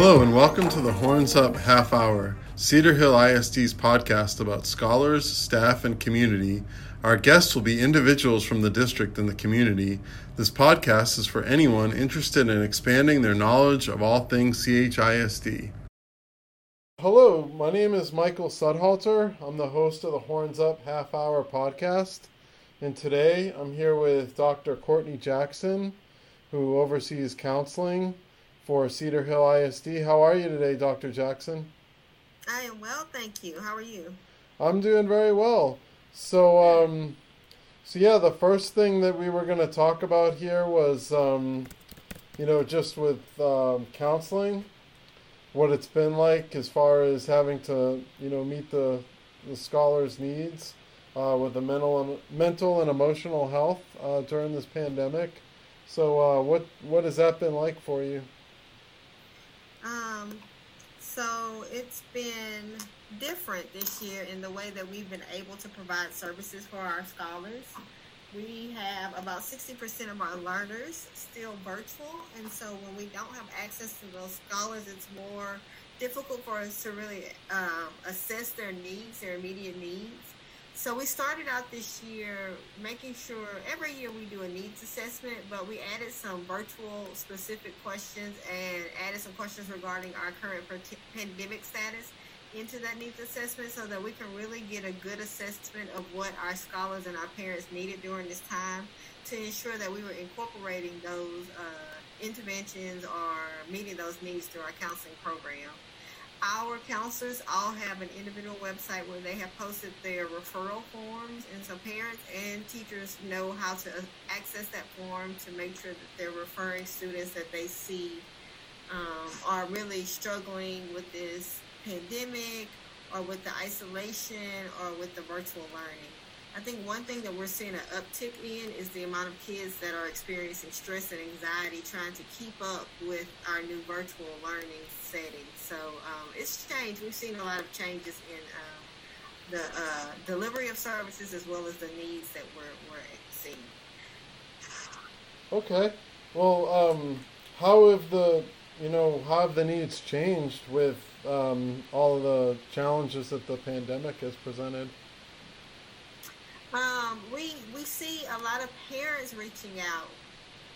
Hello, and welcome to the Horns Up Half Hour, Cedar Hill ISD's podcast about scholars, staff, and community. Our guests will be individuals from the district and the community. This podcast is for anyone interested in expanding their knowledge of all things CHISD. Hello, my name is Michael Sudhalter. I'm the host of the Horns Up Half Hour podcast. And today I'm here with Dr. Courtney Jackson, who oversees counseling for Cedar Hill ISD. How are you today, Dr. Jackson? I am well, thank you. How are you? I'm doing very well. So, um, so yeah, the first thing that we were going to talk about here was, um, you know, just with um, counseling, what it's been like as far as having to, you know, meet the the scholars' needs uh, with the mental and mental and emotional health uh, during this pandemic. So, uh, what what has that been like for you? Um, so it's been different this year in the way that we've been able to provide services for our scholars. We have about 60% of our learners still virtual, and so when we don't have access to those scholars, it's more difficult for us to really um, assess their needs, their immediate needs. So we started out this year making sure every year we do a needs assessment, but we added some virtual specific questions and added some questions regarding our current pandemic status into that needs assessment so that we can really get a good assessment of what our scholars and our parents needed during this time to ensure that we were incorporating those uh, interventions or meeting those needs through our counseling program. Our counselors all have an individual website where they have posted their referral forms, and so parents and teachers know how to access that form to make sure that they're referring students that they see um, are really struggling with this pandemic or with the isolation or with the virtual learning. I think one thing that we're seeing an uptick in is the amount of kids that are experiencing stress and anxiety trying to keep up with our new virtual learning setting. So um, it's changed. We've seen a lot of changes in um, the uh, delivery of services as well as the needs that we're, we're seeing. Okay. Well, um, how have the you know how have the needs changed with um, all the challenges that the pandemic has presented? Um, we we see a lot of parents reaching out,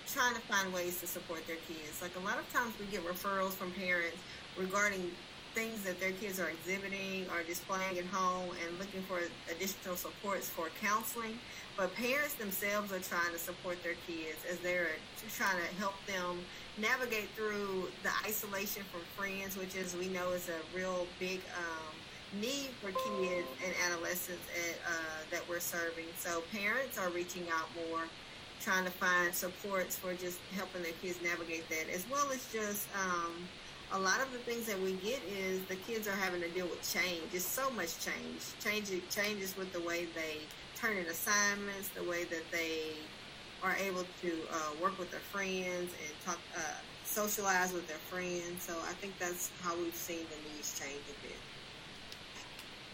trying to find ways to support their kids. Like a lot of times, we get referrals from parents regarding things that their kids are exhibiting or displaying at home and looking for additional supports for counseling. But parents themselves are trying to support their kids as they're trying to help them navigate through the isolation from friends, which is we know is a real big um, need for kids and adolescents at, uh, that we're serving. So parents are reaching out more, trying to find supports for just helping their kids navigate that, as well as just um, a lot of the things that we get is the kids are having to deal with change. It's so much change. Change changes with the way they turn in assignments, the way that they are able to uh, work with their friends and talk, uh, socialize with their friends. So I think that's how we've seen the needs change a bit.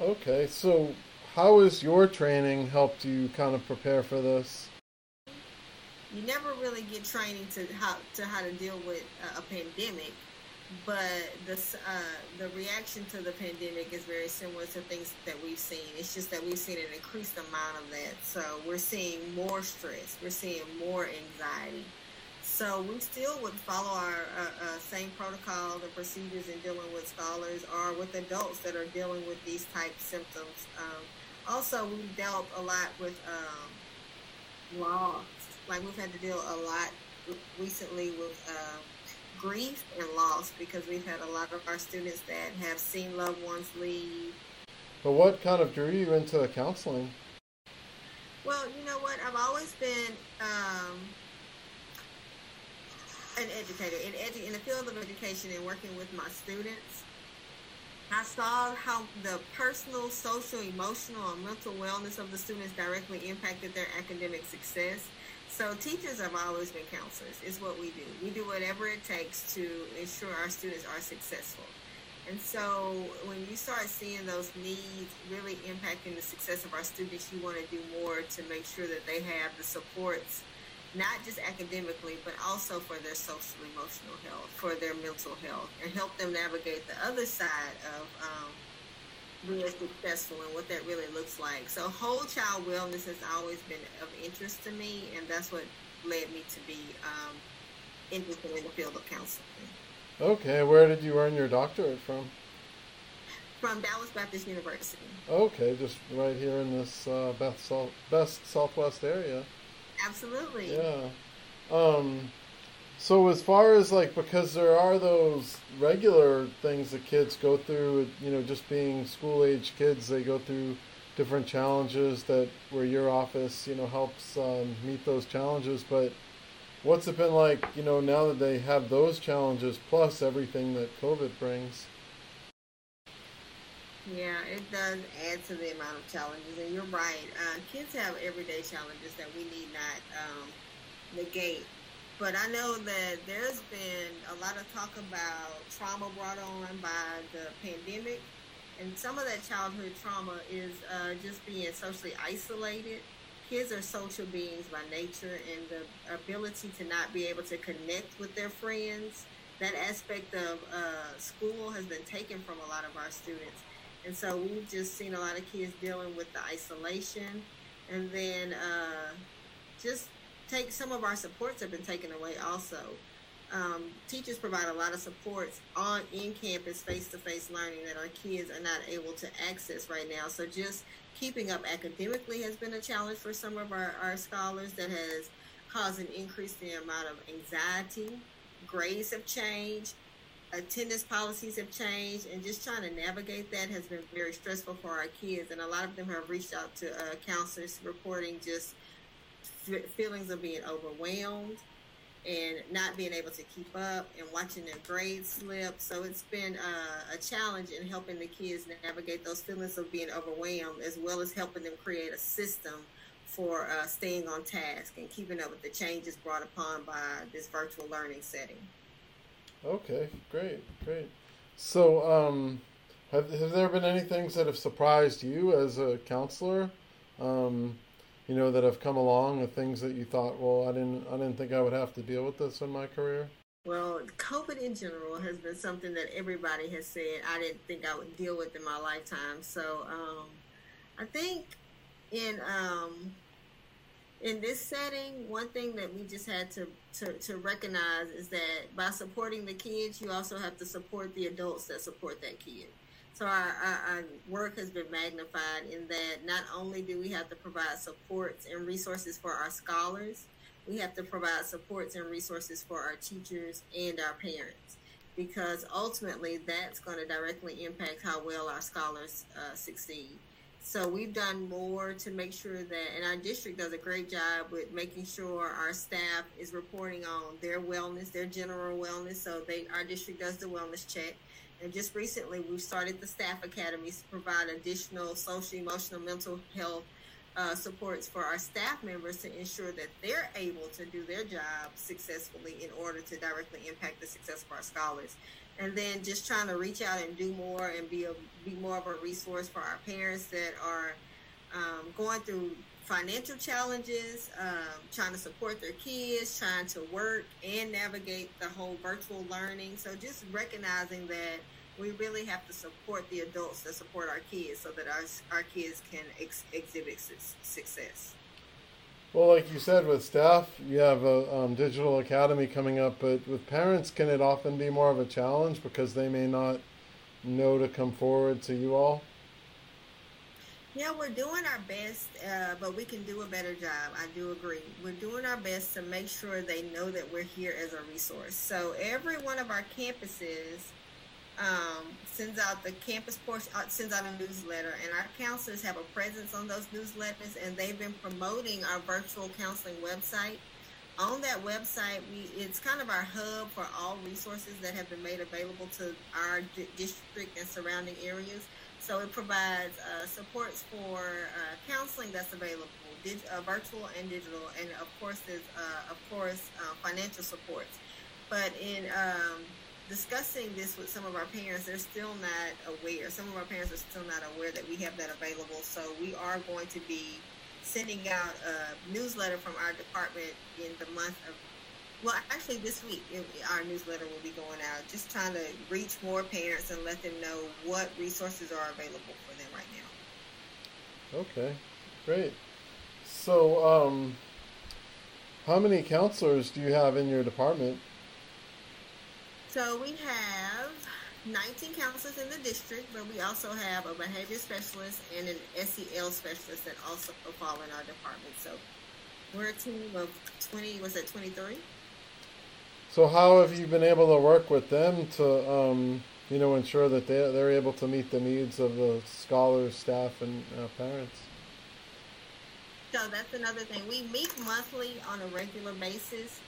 Okay, so how has your training helped you kind of prepare for this? You never really get training to how to how to deal with a pandemic, but the uh, the reaction to the pandemic is very similar to things that we've seen. It's just that we've seen an increased amount of that. So we're seeing more stress. We're seeing more anxiety. So we still would follow our uh, uh, same protocols and procedures in dealing with scholars or with adults that are dealing with these type symptoms. Um, also, we've dealt a lot with um, loss. Like we've had to deal a lot recently with uh, grief and loss because we've had a lot of our students that have seen loved ones leave. But what kind of drew you into counseling? Well, you know what? I've always been um, educator in, edu- in the field of education and working with my students. I saw how the personal, social, emotional, and mental wellness of the students directly impacted their academic success. So teachers have always been counselors. It's what we do. We do whatever it takes to ensure our students are successful. And so when you start seeing those needs really impacting the success of our students, you want to do more to make sure that they have the supports not just academically, but also for their social emotional health, for their mental health, and help them navigate the other side of um, being successful and what that really looks like. So, whole child wellness has always been of interest to me, and that's what led me to be um, interested in the field of counseling. Okay, where did you earn your doctorate from? From Dallas Baptist University. Okay, just right here in this uh, best, South, best Southwest area. Absolutely. Yeah. Um, so as far as like because there are those regular things that kids go through, you know, just being school age kids, they go through different challenges that where your office, you know, helps um, meet those challenges. But what's it been like, you know, now that they have those challenges plus everything that COVID brings? Yeah, it does add to the amount of challenges, and you're right. Uh, kids have everyday challenges that we need not um, negate. But I know that there's been a lot of talk about trauma brought on by the pandemic, and some of that childhood trauma is uh, just being socially isolated. Kids are social beings by nature, and the ability to not be able to connect with their friends, that aspect of uh, school has been taken from a lot of our students and so we've just seen a lot of kids dealing with the isolation. And then uh, just take some of our supports have been taken away also. Um, teachers provide a lot of supports on in campus face to face learning that our kids are not able to access right now. So just keeping up academically has been a challenge for some of our, our scholars that has caused an increase in the amount of anxiety. Grades have changed attendance policies have changed and just trying to navigate that has been very stressful for our kids. And a lot of them have reached out to uh, counselors reporting just f- feelings of being overwhelmed and not being able to keep up and watching their grades slip. So it's been uh, a challenge in helping the kids navigate those feelings of being overwhelmed as well as helping them create a system for uh, staying on task and keeping up with the changes brought upon by this virtual learning setting Okay, great, great. So, um, have have there been any things that have surprised you as a counselor? Um, you know, that have come along with things that you thought, well, I didn't, I didn't think I would have to deal with this in my career. Well, COVID in general has been something that everybody has said I didn't think I would deal with in my lifetime. So, um, I think in um, in this setting, one thing that we just had to, to, to recognize is that by supporting the kids, you also have to support the adults that support that kid. So our, our, our, work has been magnified in that not only do we have to provide supports and resources for our scholars, we have to provide supports and resources for our teachers and our parents because ultimately that's going to directly impact how well our scholars uh, succeed. So we've done more to make sure that, and our district does a great job with making sure our staff is reporting on their wellness, their general wellness. So they, our district does the wellness check. And just recently, we've started the staff academies to provide additional social, emotional, mental health uh, supports for our staff members to ensure that they're able to do their job successfully in order to directly impact the success of our scholars and then just trying to reach out and do more and be a be more of a resource for our parents that are um, going through financial challenges, um, trying to support their kids, trying to work and navigate the whole virtual learning. So just recognizing that we really have to support the adults that support our kids so that our, our kids can ex- exhibit su- success. Well, like you said, with staff, you have a um, digital academy coming up, but with parents, can it often be more of a challenge because they may not know to come forward to you all? Yeah, we're doing our best, uh, but we can do a better job. I do agree. We're doing our best to make sure they know that we're here as a resource. So every one of our campuses um, sends out the campus portion, uh, sends out a newsletter, and our counselors have a presence on those newsletters, and they've been promoting our virtual counseling website. On that website, we it's kind of our hub for all resources that have been made available to our district and surrounding areas. So it provides uh, supports for uh, counseling that's available, dig- uh, virtual and digital, and of course, there's uh, of course uh, financial supports. But in um, discussing this with some of our parents, they're still not aware. Some of our parents are still not aware that we have that available. So we are going to be sending out a newsletter from our department in the month of well, actually, this week our newsletter will be going out, just trying to reach more parents and let them know what resources are available for them right now. Okay, great. So, um, how many counselors do you have in your department? So we have 19 counselors in the district, but we also have a behavior specialist and an SEL specialist that also fall in our department. So we're a team of 20, was that 23? So how have you been able to work with them to, um, you know, ensure that they, they're able to meet the needs of the scholars, staff, and uh, parents? So that's another thing. We meet monthly on a regular basis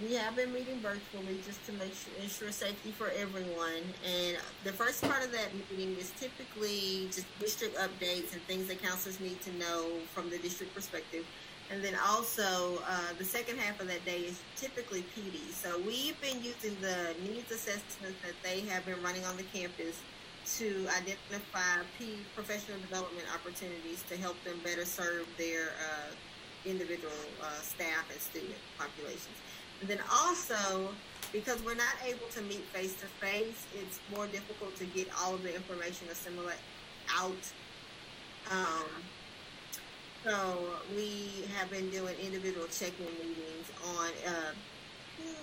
we have been meeting virtually just to make sure ensure safety for everyone. And the first part of that meeting is typically just district updates and things that counselors need to know from the district perspective. And then also uh, the second half of that day is typically PD. So we've been using the needs assessments that they have been running on the campus to identify P professional development opportunities to help them better serve their uh, individual uh, staff and student populations. And then also, because we're not able to meet face to face, it's more difficult to get all of the information assimilate out. Um, so we have been doing individual check-in meetings on uh,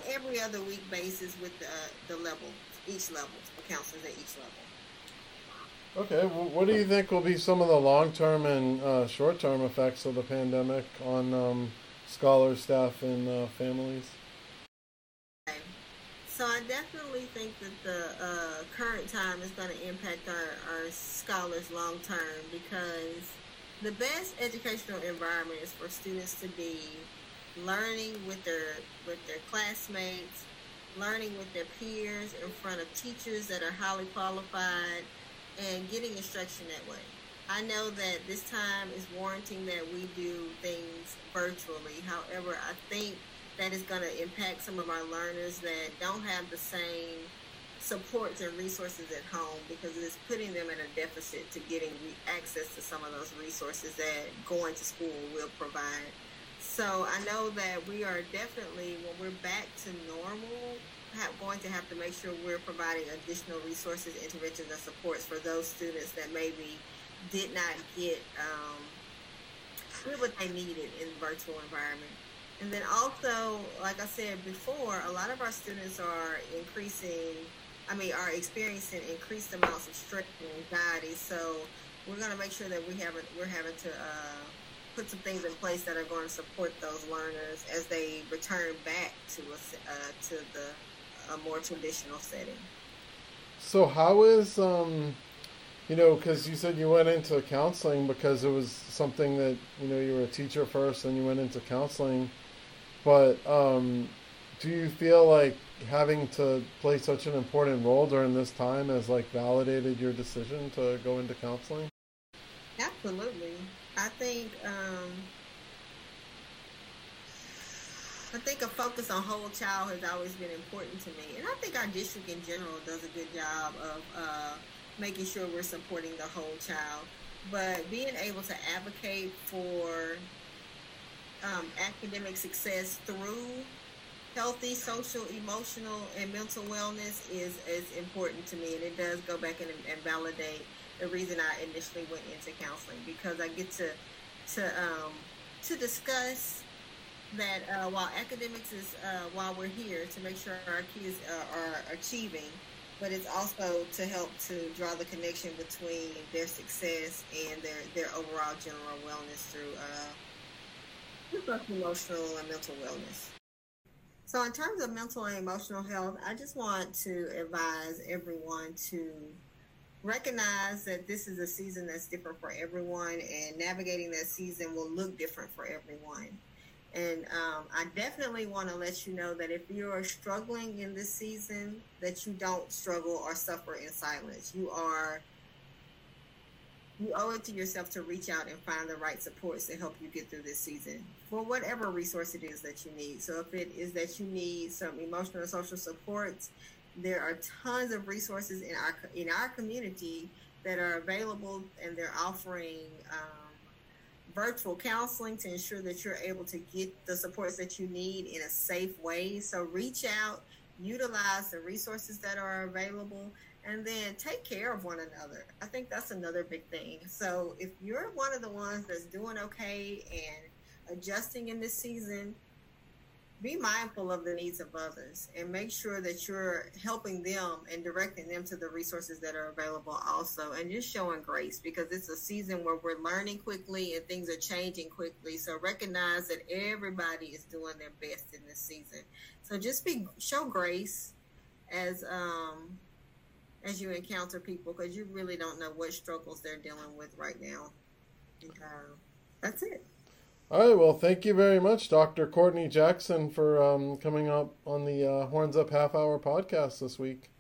every other week basis with the, the level, each level, the counselors at each level. Okay, well, what do you think will be some of the long-term and uh, short-term effects of the pandemic on um, scholars, staff, and uh, families? So I definitely think that the uh, current time is going to impact our, our scholars long term because the best educational environment is for students to be learning with their with their classmates, learning with their peers in front of teachers that are highly qualified, and getting instruction that way. I know that this time is warranting that we do things virtually. However, I think that is going to impact some of our learners that don't have the same supports and resources at home because it's putting them in a deficit to getting access to some of those resources that going to school will provide. So I know that we are definitely, when we're back to normal, going to have to make sure we're providing additional resources, interventions, and supports for those students that maybe did not get um, what they needed in the virtual environment. And then also, like I said before, a lot of our students are increasing, I mean, are experiencing increased amounts of stress and anxiety. So we're going to make sure that we haven't, we're having to uh, put some things in place that are going to support those learners as they return back to a, uh, to the a more traditional setting. So how is um, you know, because you said you went into counseling because it was something that you know you were a teacher first, and you went into counseling but um, do you feel like having to play such an important role during this time has like validated your decision to go into counseling? Absolutely. I think um, I think a focus on whole child has always been important to me, and I think our district in general does a good job of uh, making sure we're supporting the whole child. But being able to advocate for um, academic success through healthy social, emotional, and mental wellness is, is important to me. And it does go back and, and validate the reason I initially went into counseling because I get to to um, to discuss that uh, while academics is uh, while we're here to make sure our kids uh, are achieving, but it's also to help to draw the connection between their success and their their overall general wellness through uh, emotional and mental wellness. So, in terms of mental and emotional health, I just want to advise everyone to recognize that this is a season that's different for everyone, and navigating that season will look different for everyone. And um, I definitely want to let you know that if you are struggling in this season, that you don't struggle or suffer in silence. You are you owe it to yourself to reach out and find the right supports to help you get through this season for whatever resource it is that you need. So if it is that you need some emotional and social supports, there are tons of resources in our in our community that are available and they're offering um, virtual counseling to ensure that you're able to get the supports that you need in a safe way. So reach out, utilize the resources that are available, and then take care of one another. I think that's another big thing. So if you're one of the ones that's doing okay and adjusting in this season, be mindful of the needs of others and make sure that you're helping them and directing them to the resources that are available also and just showing grace because it's a season where we're learning quickly and things are changing quickly so recognize that everybody is doing their best in this season so just be show grace as um as you encounter people because you really don't know what struggles they're dealing with right now and, uh, that's it all right. Well, thank you very much, Dr. Courtney Jackson, for um, coming up on the uh, Horns Up Half Hour podcast this week.